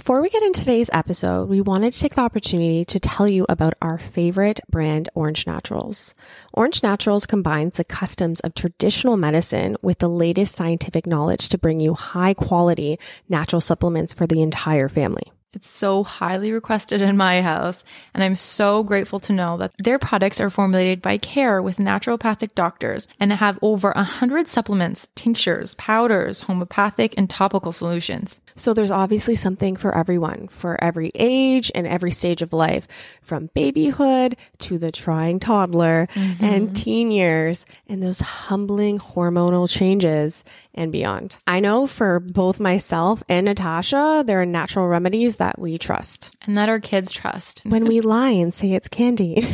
Before we get into today's episode, we wanted to take the opportunity to tell you about our favorite brand, Orange Naturals. Orange Naturals combines the customs of traditional medicine with the latest scientific knowledge to bring you high quality natural supplements for the entire family. It's so highly requested in my house, and I'm so grateful to know that their products are formulated by care with naturopathic doctors and have over a hundred supplements, tinctures, powders, homeopathic, and topical solutions. So there's obviously something for everyone, for every age and every stage of life, from babyhood to the trying toddler mm-hmm. and teen years and those humbling hormonal changes and beyond. I know for both myself and Natasha, there are natural remedies that we trust. And that our kids trust. when we lie and say it's candy.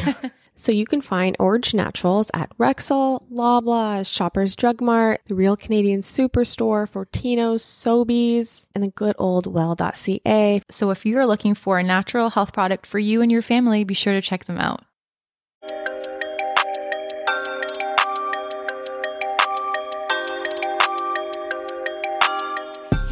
So you can find Orange Naturals at Rexall, Loblaws, Shoppers Drug Mart, the Real Canadian Superstore, Fortinos, Sobeys, and the good old well.ca. So if you're looking for a natural health product for you and your family, be sure to check them out.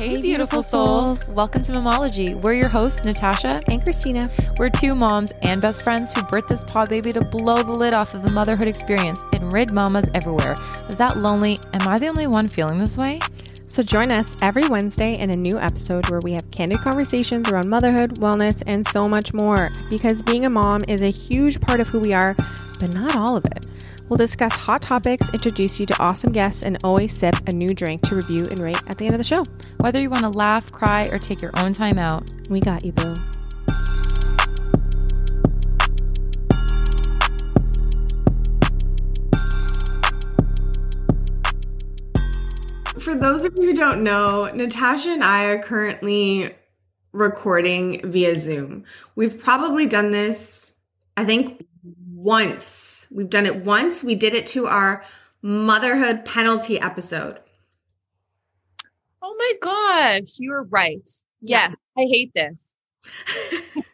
Hey, beautiful souls. Welcome to Momology. We're your hosts, Natasha and Christina. We're two moms and best friends who birthed this pod baby to blow the lid off of the motherhood experience and rid mamas everywhere. Is that lonely? Am I the only one feeling this way? So join us every Wednesday in a new episode where we have candid conversations around motherhood, wellness, and so much more. Because being a mom is a huge part of who we are, but not all of it. We'll discuss hot topics, introduce you to awesome guests, and always sip a new drink to review and rate at the end of the show. Whether you want to laugh, cry, or take your own time out, we got you, boo. For those of you who don't know, Natasha and I are currently recording via Zoom. We've probably done this, I think, once We've done it once. We did it to our motherhood penalty episode. Oh my gosh, you were right. Yes, I hate this.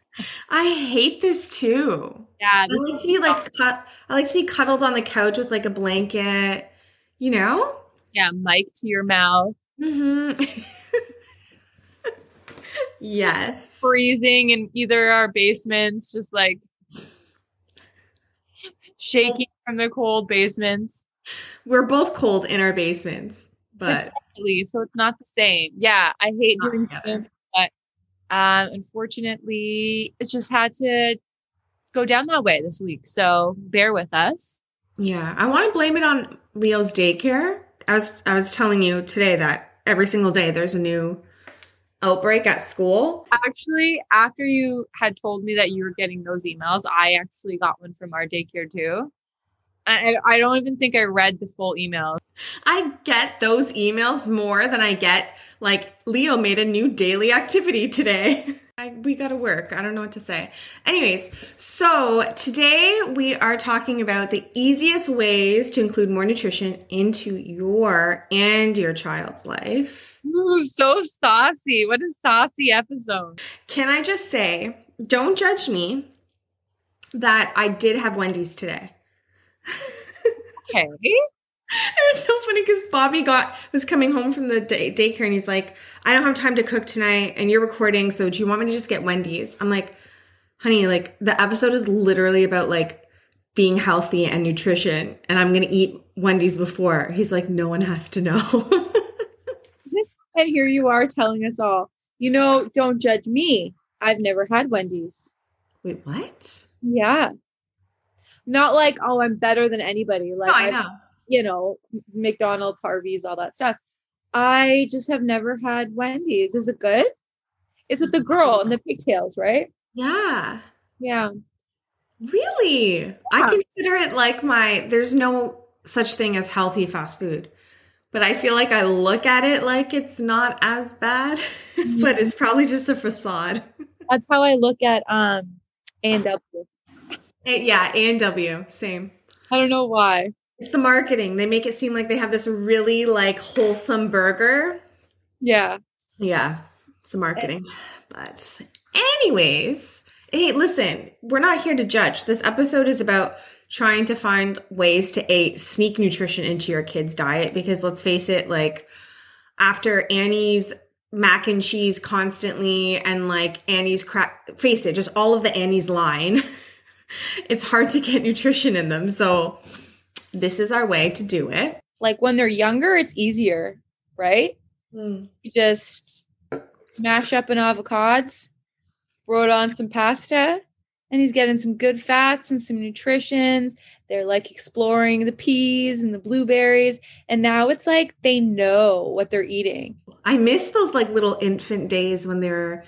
I hate this too. Yeah, this I like to be like cut. I like to be cuddled on the couch with like a blanket. You know? Yeah, mic to your mouth. Mm-hmm. yes. Freezing in either our basements, just like shaking from the cold basements. We're both cold in our basements, but exactly. So it's not the same. Yeah, I hate doing Zoom, but um, unfortunately, it's just had to go down that way this week. So bear with us. Yeah, I want to blame it on Leo's daycare. I was I was telling you today that every single day there's a new outbreak at school. Actually, after you had told me that you were getting those emails, I actually got one from our daycare too. I, I don't even think I read the full email. I get those emails more than I get, like, Leo made a new daily activity today. I, we got to work. I don't know what to say. Anyways, so today we are talking about the easiest ways to include more nutrition into your and your child's life. Ooh, so saucy. What a saucy episode. Can I just say, don't judge me that I did have Wendy's today. okay. It was so funny because Bobby got was coming home from the day, daycare and he's like, "I don't have time to cook tonight, and you're recording, so do you want me to just get Wendy's?" I'm like, "Honey, like the episode is literally about like being healthy and nutrition, and I'm gonna eat Wendy's before." He's like, "No one has to know." and here you are telling us all, you know, don't judge me. I've never had Wendy's. Wait, what? Yeah. Not like, oh, I'm better than anybody. Like no, I know you know, McDonald's, Harvey's, all that stuff. I just have never had Wendy's. Is it good? It's with the girl and the pigtails, right? Yeah. Yeah. Really? Yeah. I consider it like my there's no such thing as healthy fast food. But I feel like I look at it like it's not as bad, but it's probably just a facade. That's how I look at um and W. Yeah, A and W, same. I don't know why. It's the marketing. They make it seem like they have this really like wholesome burger. Yeah. Yeah. It's the marketing. Eh. But anyways, hey, listen, we're not here to judge. This episode is about trying to find ways to a sneak nutrition into your kids' diet because let's face it, like after Annie's mac and cheese constantly and like Annie's crap face it, just all of the Annie's line. it's hard to get nutrition in them. So this is our way to do it. Like when they're younger, it's easier, right? Mm. You just mash up an avocados, throw it on some pasta, and he's getting some good fats and some nutritions. They're like exploring the peas and the blueberries. And now it's like they know what they're eating. I miss those like little infant days when they're,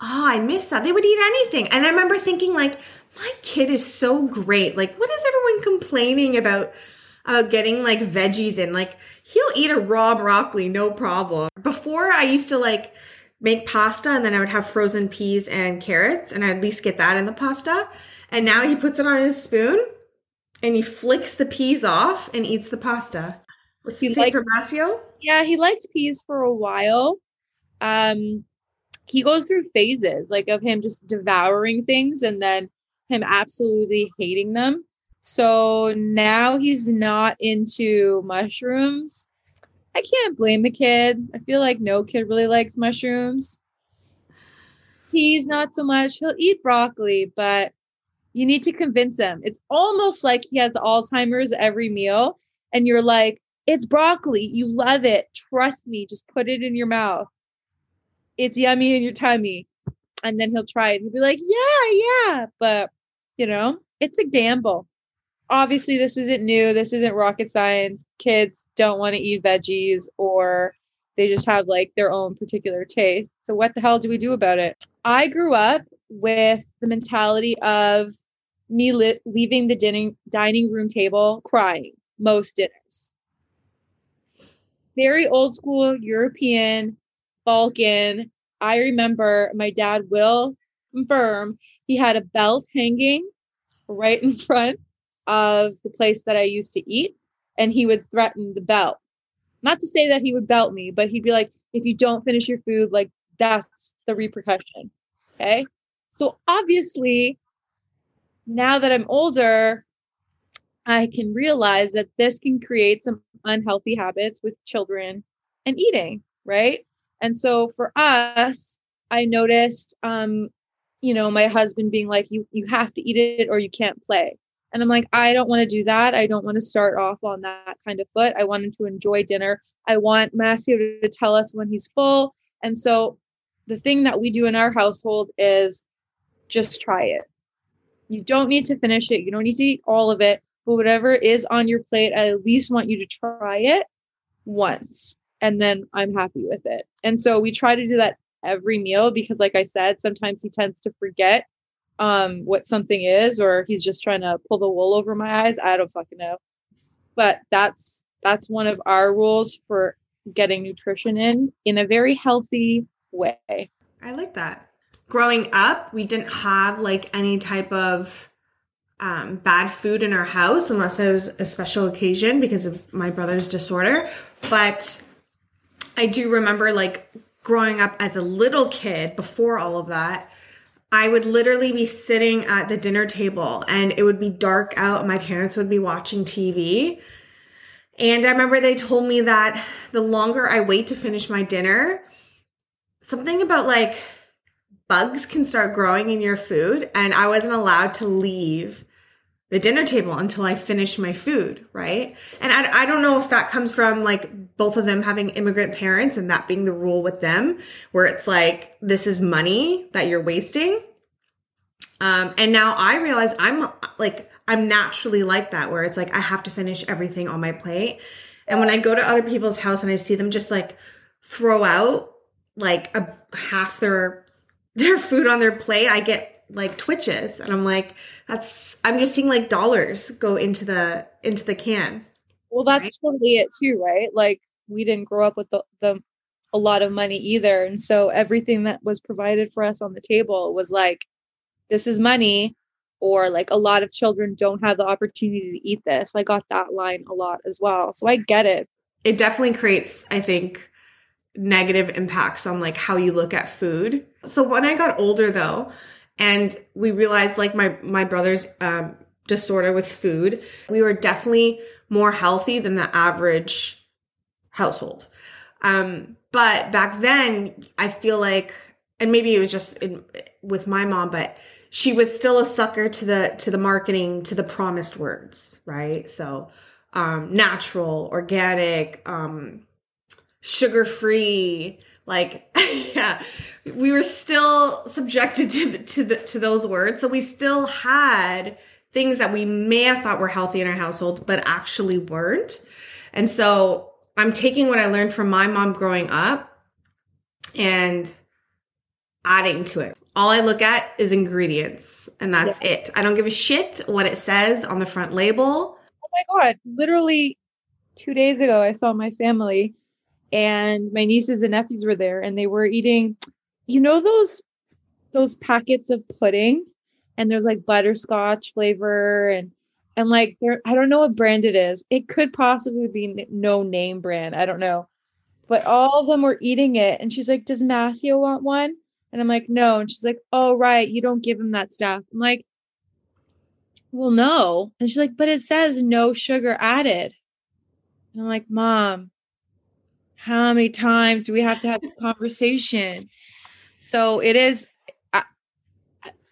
oh, I miss that. They would eat anything. And I remember thinking, like, my kid is so great. Like, what is everyone complaining about? About getting like veggies in, like he'll eat a raw broccoli, no problem. Before I used to like make pasta and then I would have frozen peas and carrots and I'd at least get that in the pasta. And now he puts it on his spoon and he flicks the peas off and eats the pasta. Was he like Masio? Yeah, he liked peas for a while. Um he goes through phases like of him just devouring things and then him absolutely hating them. So now he's not into mushrooms I can't blame the kid. I feel like no kid really likes mushrooms. He's not so much. He'll eat broccoli, but you need to convince him. It's almost like he has Alzheimer's every meal, and you're like, it's broccoli. You love it. Trust me. Just put it in your mouth. It's yummy in your tummy. And then he'll try it. He'll be like, yeah, yeah. But, you know, it's a gamble. Obviously this isn't new this isn't rocket science. Kids don't want to eat veggies or they just have like their own particular taste. So what the hell do we do about it? I grew up with the mentality of me li- leaving the dining dining room table crying most dinners. Very old school european balkan. I remember my dad will confirm he had a belt hanging right in front of the place that I used to eat, and he would threaten the belt. Not to say that he would belt me, but he'd be like, if you don't finish your food, like that's the repercussion. Okay. So obviously, now that I'm older, I can realize that this can create some unhealthy habits with children and eating, right? And so for us, I noticed um, you know, my husband being like, you you have to eat it or you can't play. And I'm like, I don't want to do that. I don't want to start off on that kind of foot. I want him to enjoy dinner. I want Masio to tell us when he's full. And so the thing that we do in our household is just try it. You don't need to finish it. You don't need to eat all of it, but whatever is on your plate, I at least want you to try it once. And then I'm happy with it. And so we try to do that every meal because, like I said, sometimes he tends to forget um what something is or he's just trying to pull the wool over my eyes. I don't fucking know. But that's that's one of our rules for getting nutrition in in a very healthy way. I like that. Growing up we didn't have like any type of um, bad food in our house unless it was a special occasion because of my brother's disorder. But i do remember like growing up as a little kid before all of that I would literally be sitting at the dinner table and it would be dark out my parents would be watching TV. And I remember they told me that the longer I wait to finish my dinner, something about like bugs can start growing in your food. And I wasn't allowed to leave the dinner table until I finish my food, right? And I, I don't know if that comes from like both of them having immigrant parents and that being the rule with them, where it's like, this is money that you're wasting. Um, and now I realize I'm like, I'm naturally like that, where it's like, I have to finish everything on my plate. And when I go to other people's house and I see them just like throw out like a half their their food on their plate, I get like twitches. And i'm like that's i'm just seeing like dollars go into the into the can. Well that's right? totally it too right? Like we didn't grow up with the, the a lot of money either. And so everything that was provided for us on the table was like this is money or like a lot of children don't have the opportunity to eat this. I got that line a lot as well. So i get it. It definitely creates i think negative impacts on like how you look at food. So when i got older though and we realized like my my brother's um, disorder with food we were definitely more healthy than the average household Um, but back then, I feel like, and maybe it was just in, with my mom, but she was still a sucker to the to the marketing to the promised words, right? So, um, natural, organic, um, sugar free, like yeah, we were still subjected to the, to the to those words. So we still had things that we may have thought were healthy in our household, but actually weren't. And so I'm taking what I learned from my mom growing up and adding to it. All I look at is ingredients and that's yeah. it. I don't give a shit what it says on the front label. Oh my God. Literally two days ago, I saw my family and my nieces and nephews were there and they were eating, you know, those those packets of pudding and there's like butterscotch flavor and and like there I don't know what brand it is. It could possibly be no name brand. I don't know. But all of them were eating it and she's like, "Does Masio want one?" And I'm like, "No." And she's like, "Oh, right, you don't give him that stuff." I'm like, "Well, no." And she's like, "But it says no sugar added." And I'm like, "Mom, how many times do we have to have this conversation?" So it is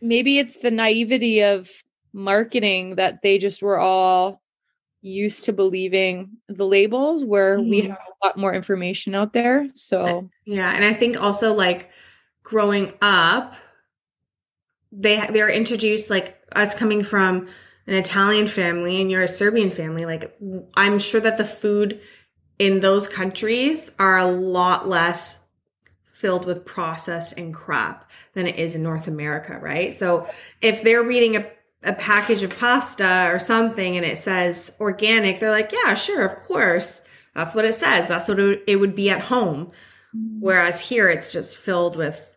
maybe it's the naivety of marketing that they just were all used to believing the labels where mm-hmm. we have a lot more information out there so yeah and i think also like growing up they they're introduced like us coming from an italian family and you're a serbian family like i'm sure that the food in those countries are a lot less filled with processed and crap than it is in North America, right? So if they're reading a, a package of pasta or something and it says organic, they're like, yeah, sure, of course. That's what it says. That's what it would be at home. Mm-hmm. Whereas here it's just filled with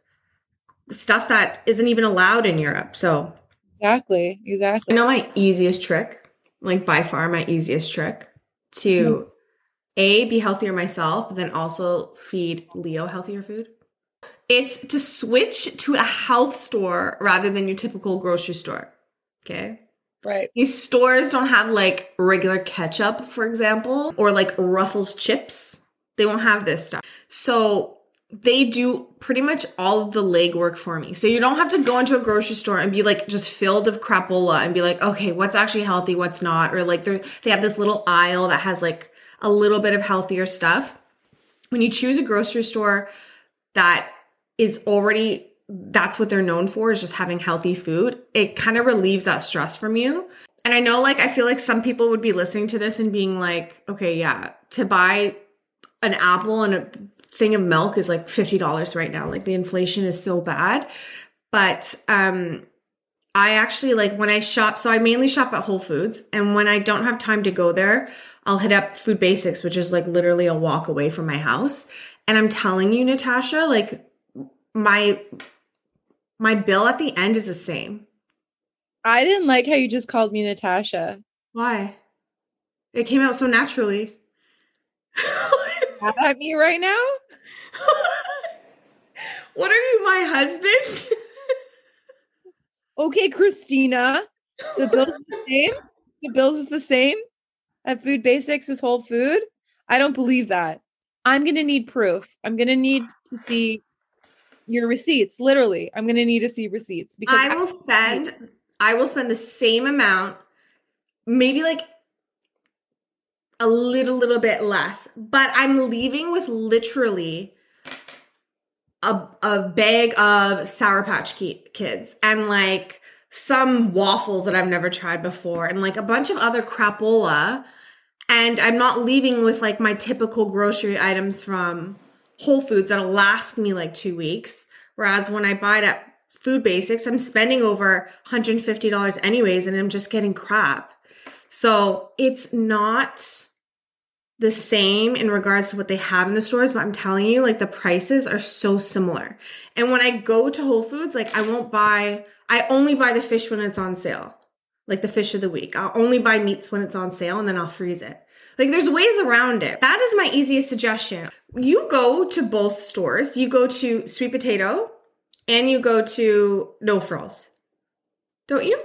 stuff that isn't even allowed in Europe. So Exactly. Exactly. You know my easiest trick, like by far my easiest trick to mm-hmm. A, be healthier myself, but then also feed Leo healthier food? It's to switch to a health store rather than your typical grocery store. Okay. Right. These stores don't have like regular ketchup, for example, or like Ruffles chips. They won't have this stuff. So they do pretty much all of the legwork for me. So you don't have to go into a grocery store and be like just filled of crapola and be like, okay, what's actually healthy, what's not, or like they they have this little aisle that has like a little bit of healthier stuff. When you choose a grocery store that is already that's what they're known for is just having healthy food, it kind of relieves that stress from you. And I know like I feel like some people would be listening to this and being like, okay, yeah, to buy an apple and a thing of milk is like $50 right now. Like the inflation is so bad. But um I actually like when I shop, so I mainly shop at Whole Foods. And when I don't have time to go there, I'll hit up Food Basics, which is like literally a walk away from my house. And I'm telling you, Natasha, like my my bill at the end is the same. I didn't like how you just called me Natasha. Why? It came out so naturally. at me right now? what are you, my husband? okay, Christina, the bill's the same. The bill's is the same. At Food Basics is Whole Food. I don't believe that. I'm gonna need proof. I'm gonna need to see your receipts. Literally, I'm gonna need to see receipts because I will I- spend. I will spend the same amount, maybe like a little, little bit less, but I'm leaving with literally a, a bag of Sour Patch Kids and like some waffles that I've never tried before and like a bunch of other crapola. And I'm not leaving with like my typical grocery items from Whole Foods that'll last me like two weeks. Whereas when I buy it at Food Basics, I'm spending over $150 anyways and I'm just getting crap. So it's not the same in regards to what they have in the stores, but I'm telling you, like the prices are so similar. And when I go to Whole Foods, like I won't buy, I only buy the fish when it's on sale, like the fish of the week. I'll only buy meats when it's on sale and then I'll freeze it. Like there's ways around it. That is my easiest suggestion. You go to both stores, you go to Sweet Potato and you go to No Frills, don't you?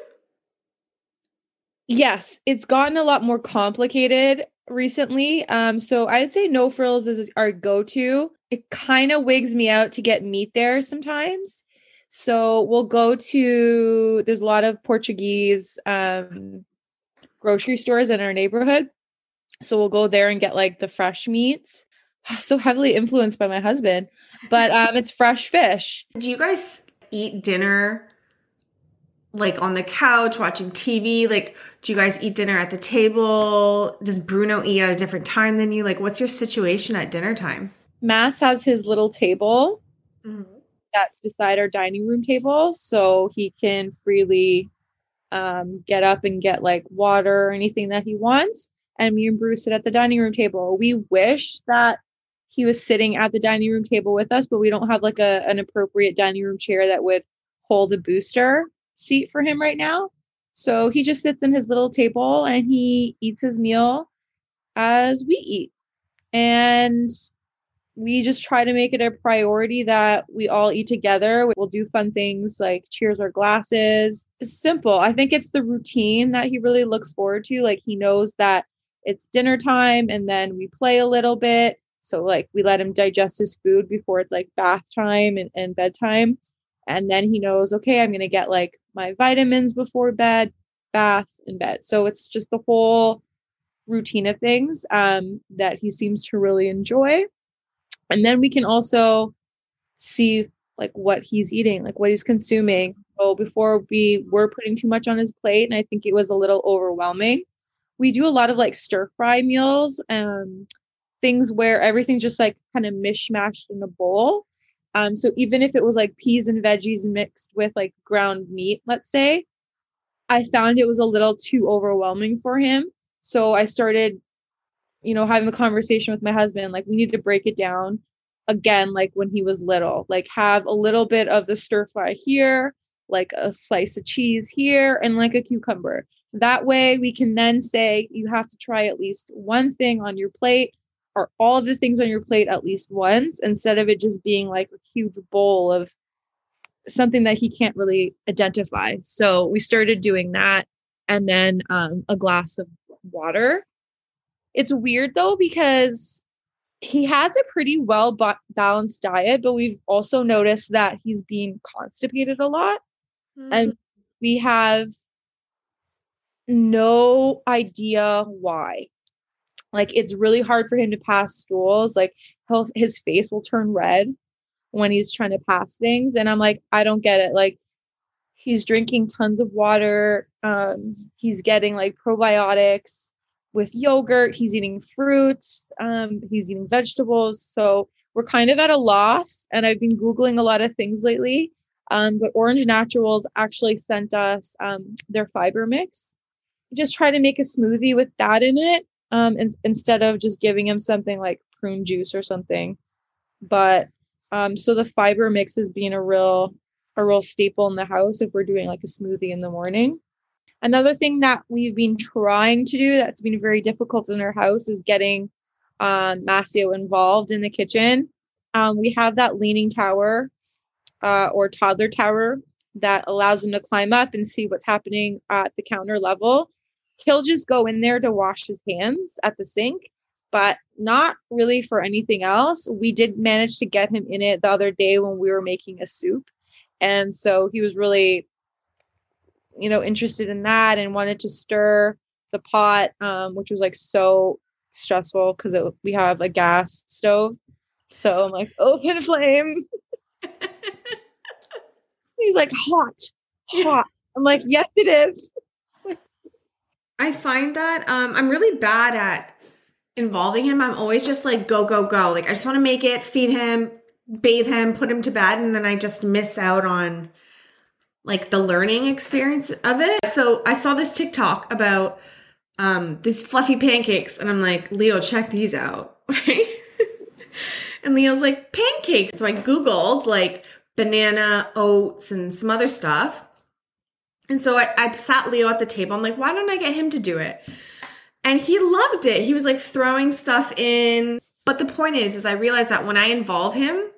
Yes, it's gotten a lot more complicated recently. Um, so I'd say no frills is our go-to. It kind of wigs me out to get meat there sometimes. So we'll go to there's a lot of Portuguese um grocery stores in our neighborhood. So we'll go there and get like the fresh meats. So heavily influenced by my husband, but um it's fresh fish. Do you guys eat dinner like on the couch watching TV? Like, do you guys eat dinner at the table? Does Bruno eat at a different time than you? Like, what's your situation at dinner time? Mass has his little table Mm-hmm. that's beside our dining room table, so he can freely um, get up and get like water or anything that he wants. And me and Bruce sit at the dining room table. We wish that he was sitting at the dining room table with us, but we don't have like a an appropriate dining room chair that would hold a booster seat for him right now. So he just sits in his little table and he eats his meal as we eat. And we just try to make it a priority that we all eat together. We'll do fun things like cheers our glasses. It's simple. I think it's the routine that he really looks forward to. Like he knows that it's dinner time and then we play a little bit. So like we let him digest his food before it's like bath time and, and bedtime. And then he knows, okay, I'm gonna get like my vitamins before bed, bath, and bed. So it's just the whole routine of things um, that he seems to really enjoy. And then we can also see like what he's eating like what he's consuming. So before we were putting too much on his plate and i think it was a little overwhelming we do a lot of like stir fry meals um things where everything's just like kind of mishmashed in a bowl um so even if it was like peas and veggies mixed with like ground meat let's say i found it was a little too overwhelming for him so i started you know, having the conversation with my husband, like we need to break it down again, like when he was little, like have a little bit of the stir fry here, like a slice of cheese here, and like a cucumber. That way we can then say you have to try at least one thing on your plate or all of the things on your plate at least once instead of it just being like a huge bowl of something that he can't really identify. So we started doing that and then um, a glass of water it's weird though because he has a pretty well ba- balanced diet, but we've also noticed that he's being constipated a lot. Mm-hmm. And we have no idea why. Like it's really hard for him to pass stools. Like he'll, his face will turn red when he's trying to pass things. And I'm like, I don't get it. Like he's drinking tons of water. Um, he's getting like probiotics with yogurt. He's eating fruits. Um, he's eating vegetables. So we're kind of at a loss. And I've been Googling a lot of things lately. Um, but Orange Naturals actually sent us um, their fiber mix. Just try to make a smoothie with that in it um, in, instead of just giving him something like prune juice or something. But um, so the fiber mix is being a real a real staple in the house if we're doing like a smoothie in the morning. Another thing that we've been trying to do that's been very difficult in our house is getting um, Masio involved in the kitchen. Um, we have that leaning tower uh, or toddler tower that allows him to climb up and see what's happening at the counter level. He'll just go in there to wash his hands at the sink, but not really for anything else. We did manage to get him in it the other day when we were making a soup. And so he was really you know, interested in that and wanted to stir the pot, um, which was like so stressful because we have a gas stove. So I'm like, open flame. He's like, hot, hot. I'm like, yes, it is. I find that um, I'm really bad at involving him. I'm always just like, go, go, go. Like, I just want to make it, feed him, bathe him, put him to bed, and then I just miss out on like the learning experience of it. So I saw this TikTok about um these fluffy pancakes and I'm like, Leo, check these out. And Leo's like, pancakes. So I Googled like banana, oats, and some other stuff. And so I, I sat Leo at the table. I'm like, why don't I get him to do it? And he loved it. He was like throwing stuff in. But the point is, is I realized that when I involve him,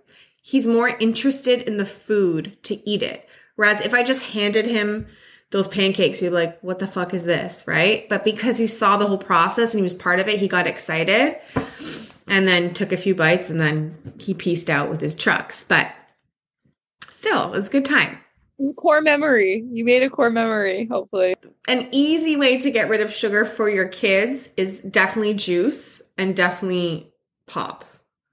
he's more interested in the food to eat it. Whereas if I just handed him those pancakes, he'd be like, what the fuck is this? Right. But because he saw the whole process and he was part of it, he got excited and then took a few bites and then he pieced out with his trucks. But still, it was a good time. Core memory. You made a core memory, hopefully. An easy way to get rid of sugar for your kids is definitely juice and definitely pop.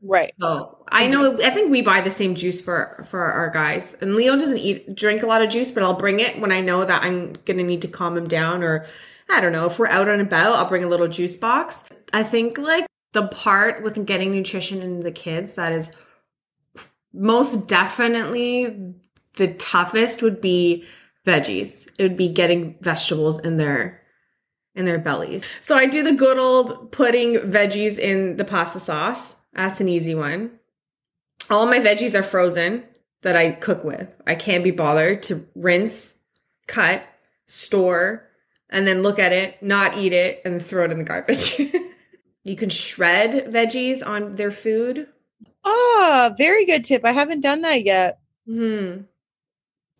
Right. So I know I think we buy the same juice for for our guys. And Leo doesn't eat drink a lot of juice, but I'll bring it when I know that I'm gonna need to calm him down or I don't know, if we're out and about, I'll bring a little juice box. I think like the part with getting nutrition into the kids that is most definitely the toughest would be veggies. It would be getting vegetables in their in their bellies. So I do the good old putting veggies in the pasta sauce. That's an easy one. All my veggies are frozen that I cook with. I can't be bothered to rinse, cut, store, and then look at it, not eat it, and throw it in the garbage. you can shred veggies on their food. Ah, very good tip. I haven't done that yet. Hmm.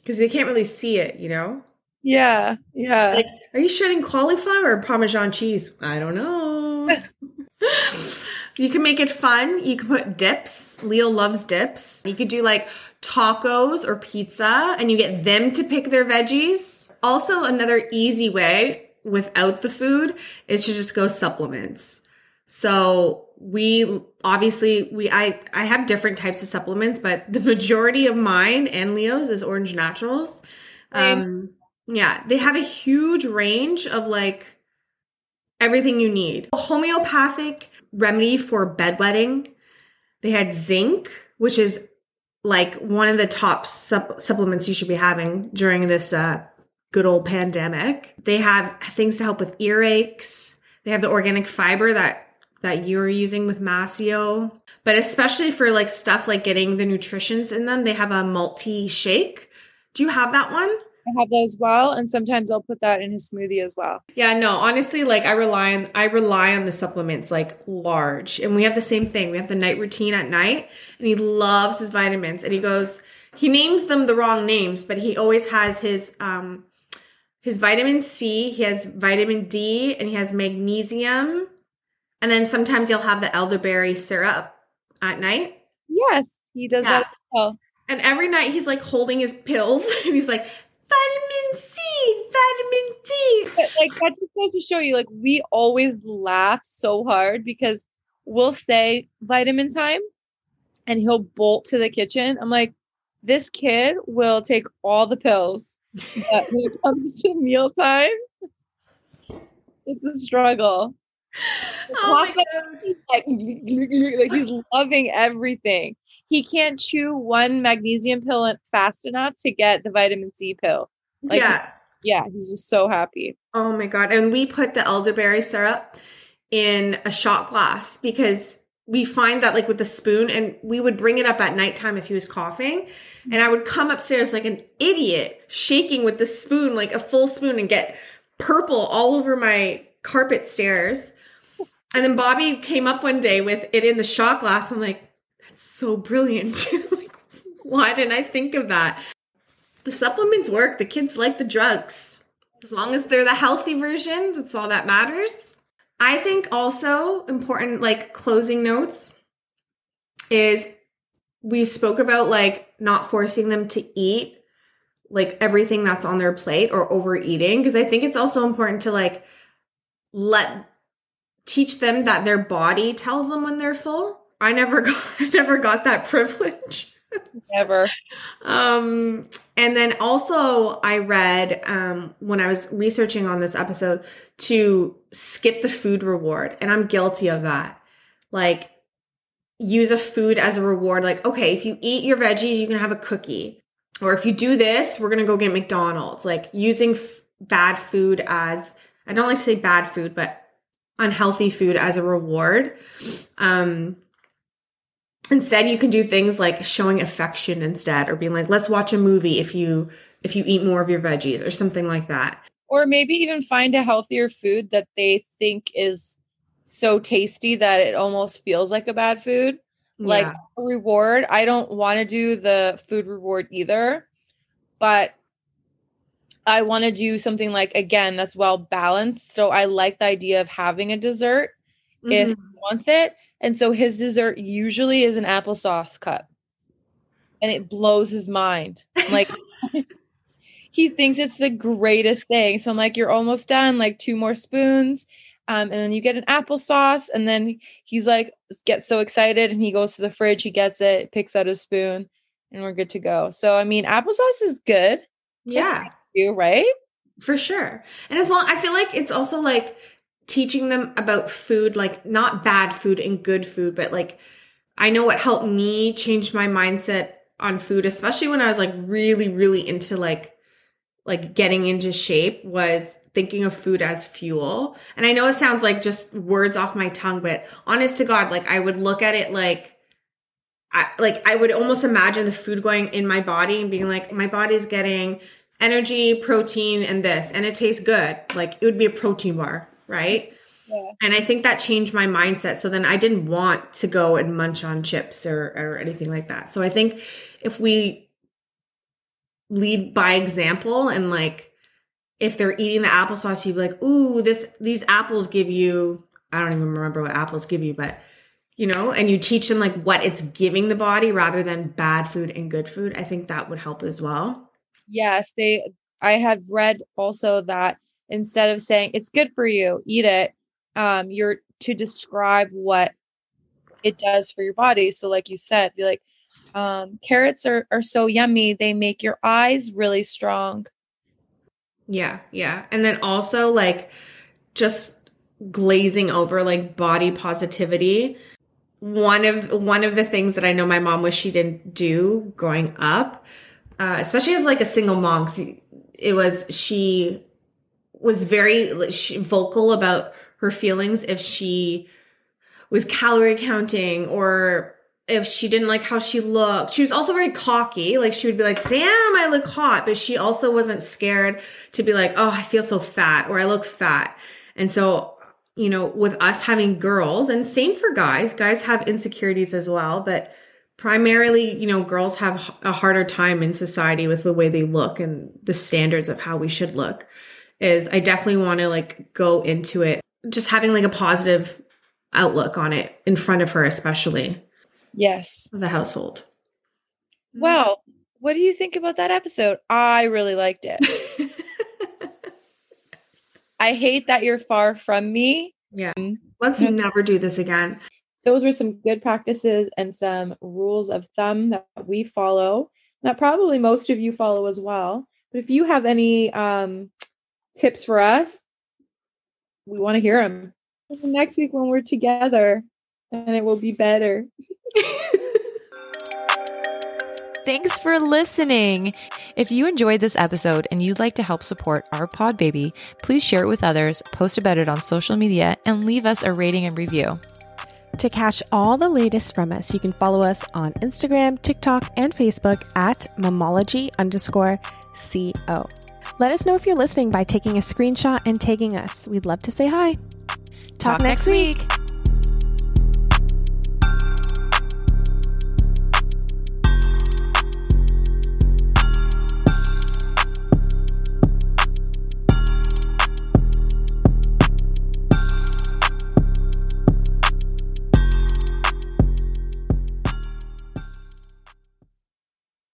Because they can't really see it, you know? Yeah, yeah. Like, are you shredding cauliflower or Parmesan cheese? I don't know. you can make it fun. You can put dips. Leo loves dips. You could do like tacos or pizza and you get them to pick their veggies. Also, another easy way without the food is to just go supplements. So we obviously we I I have different types of supplements, but the majority of mine and Leo's is Orange Naturals. Um yeah, they have a huge range of like everything you need. A homeopathic remedy for bedwetting. They had zinc, which is like one of the top sup- supplements you should be having during this uh, good old pandemic. They have things to help with earaches. They have the organic fiber that that you're using with Masio. But especially for like stuff like getting the nutritions in them, they have a multi shake. Do you have that one? I have that as well, and sometimes I'll put that in his smoothie as well. Yeah, no, honestly, like I rely on I rely on the supplements like large. And we have the same thing. We have the night routine at night, and he loves his vitamins. And he goes, he names them the wrong names, but he always has his um his vitamin C, he has vitamin D, and he has magnesium. And then sometimes you'll have the elderberry syrup at night. Yes, he does Yeah. that well. And every night he's like holding his pills and he's like, vitamin C, vitamin D. But like that just goes to show you, like we always laugh so hard because we'll say vitamin time, and he'll bolt to the kitchen. I'm like, this kid will take all the pills, but when it comes to mealtime, it's a struggle. Oh. He's like, like he's loving everything. He can't chew one magnesium pill fast enough to get the vitamin C pill. Like, yeah. Yeah, he's just so happy. Oh my God. And we put the elderberry syrup in a shot glass because we find that like with the spoon and we would bring it up at nighttime if he was coughing and I would come upstairs like an idiot shaking with the spoon like a full spoon and get purple all over my carpet stairs. And then Bobby came up one day with it in the shot glass. I'm like, that's so brilliant. like, why didn't I think of that? The supplements work. The kids like the drugs. As long as they're the healthy versions, that's all that matters. I think also important, like closing notes, is we spoke about like not forcing them to eat like everything that's on their plate or overeating. Because I think it's also important to like let teach them that their body tells them when they're full. I never got I never got that privilege. Never. Um, and then also I read um, when I was researching on this episode to skip the food reward, and I'm guilty of that. Like, use a food as a reward. Like, okay, if you eat your veggies, you can have a cookie, or if you do this, we're gonna go get McDonald's. Like using f- bad food as I don't like to say bad food, but unhealthy food as a reward. Um, instead you can do things like showing affection instead or being like let's watch a movie if you if you eat more of your veggies or something like that Or maybe even find a healthier food that they think is so tasty that it almost feels like a bad food. Like Yeah. a reward. I don't want to do the food reward either, but I want to do something like again that's well balanced. So I like the idea of having a dessert if Mhm. he wants it. And so his dessert usually is an applesauce cup. And it blows his mind. Like he thinks it's the greatest thing. So I'm like, you're almost done, like two more spoons. Um, and then you get an applesauce, and then he's like, gets so excited, and he goes to the fridge, he gets it, picks out a spoon, and we're good to go. So I mean, applesauce is good, yeah. You right? For sure. And as long I feel like it's also like teaching them about food, like not bad food and good food, but like I know what helped me change my mindset on food, especially when I was like really, really into like like getting into shape was thinking of food as fuel. And I know it sounds like just words off my tongue, but honest to God, like I would look at it like I like I would almost imagine the food going in my body and being like, my body's getting energy, protein, and this, and it tastes good. Like it would be a protein bar, right? Yeah. And I think that changed my mindset. So then I didn't want to go and munch on chips or, or anything like that. So I think if we lead by example and like if they're eating the applesauce, you'd be like, ooh, this these apples give you I don't even remember what apples give you, but you know, and you teach them like what it's giving the body rather than bad food and good food. I think that would help as well. Yes, they I had read also that instead of saying it's good for you, eat it, um, you're to describe what it does for your body. So like you said, be like, um, carrots are, are so yummy, they make your eyes really strong. Yeah, yeah. And then also like just glazing over like body positivity. One of one of the things that I know my mom wish she didn't do growing up, uh, especially as like a single mom, it was she was very she, vocal about her feelings if she was calorie counting or if she didn't like how she looked. She was also very cocky. Like she would be like, damn, I look hot. But she also wasn't scared to be like, oh, I feel so fat or I look fat. And so, you know, with us having girls and same for guys, guys have insecurities as well. But primarily, you know, girls have a harder time in society with the way they look and the standards of how we should look. Is I definitely want to like go into it just having like a positive outlook on it in front of her, especially Yes. the household. Mm. Well, what do you think about that episode? I really liked it. I hate that you're far from me. yeah. Mm. Let's mm. never do this again. Those were some good practices and some rules of thumb that we follow that probably most of you follow as well. But if you have any um, tips for us, we want to hear them. Next week when we're together, and it will be better. Thanks for listening. If you enjoyed this episode and you'd like to help support our pod baby, please share it with others, post about it on social media, and leave us a rating and review. To catch all the latest from us, you can follow us on Instagram, TikTok, and Facebook at mamology underscore co. Let us know if you're listening by taking a screenshot and tagging us. We'd love to say hi. Talk next week.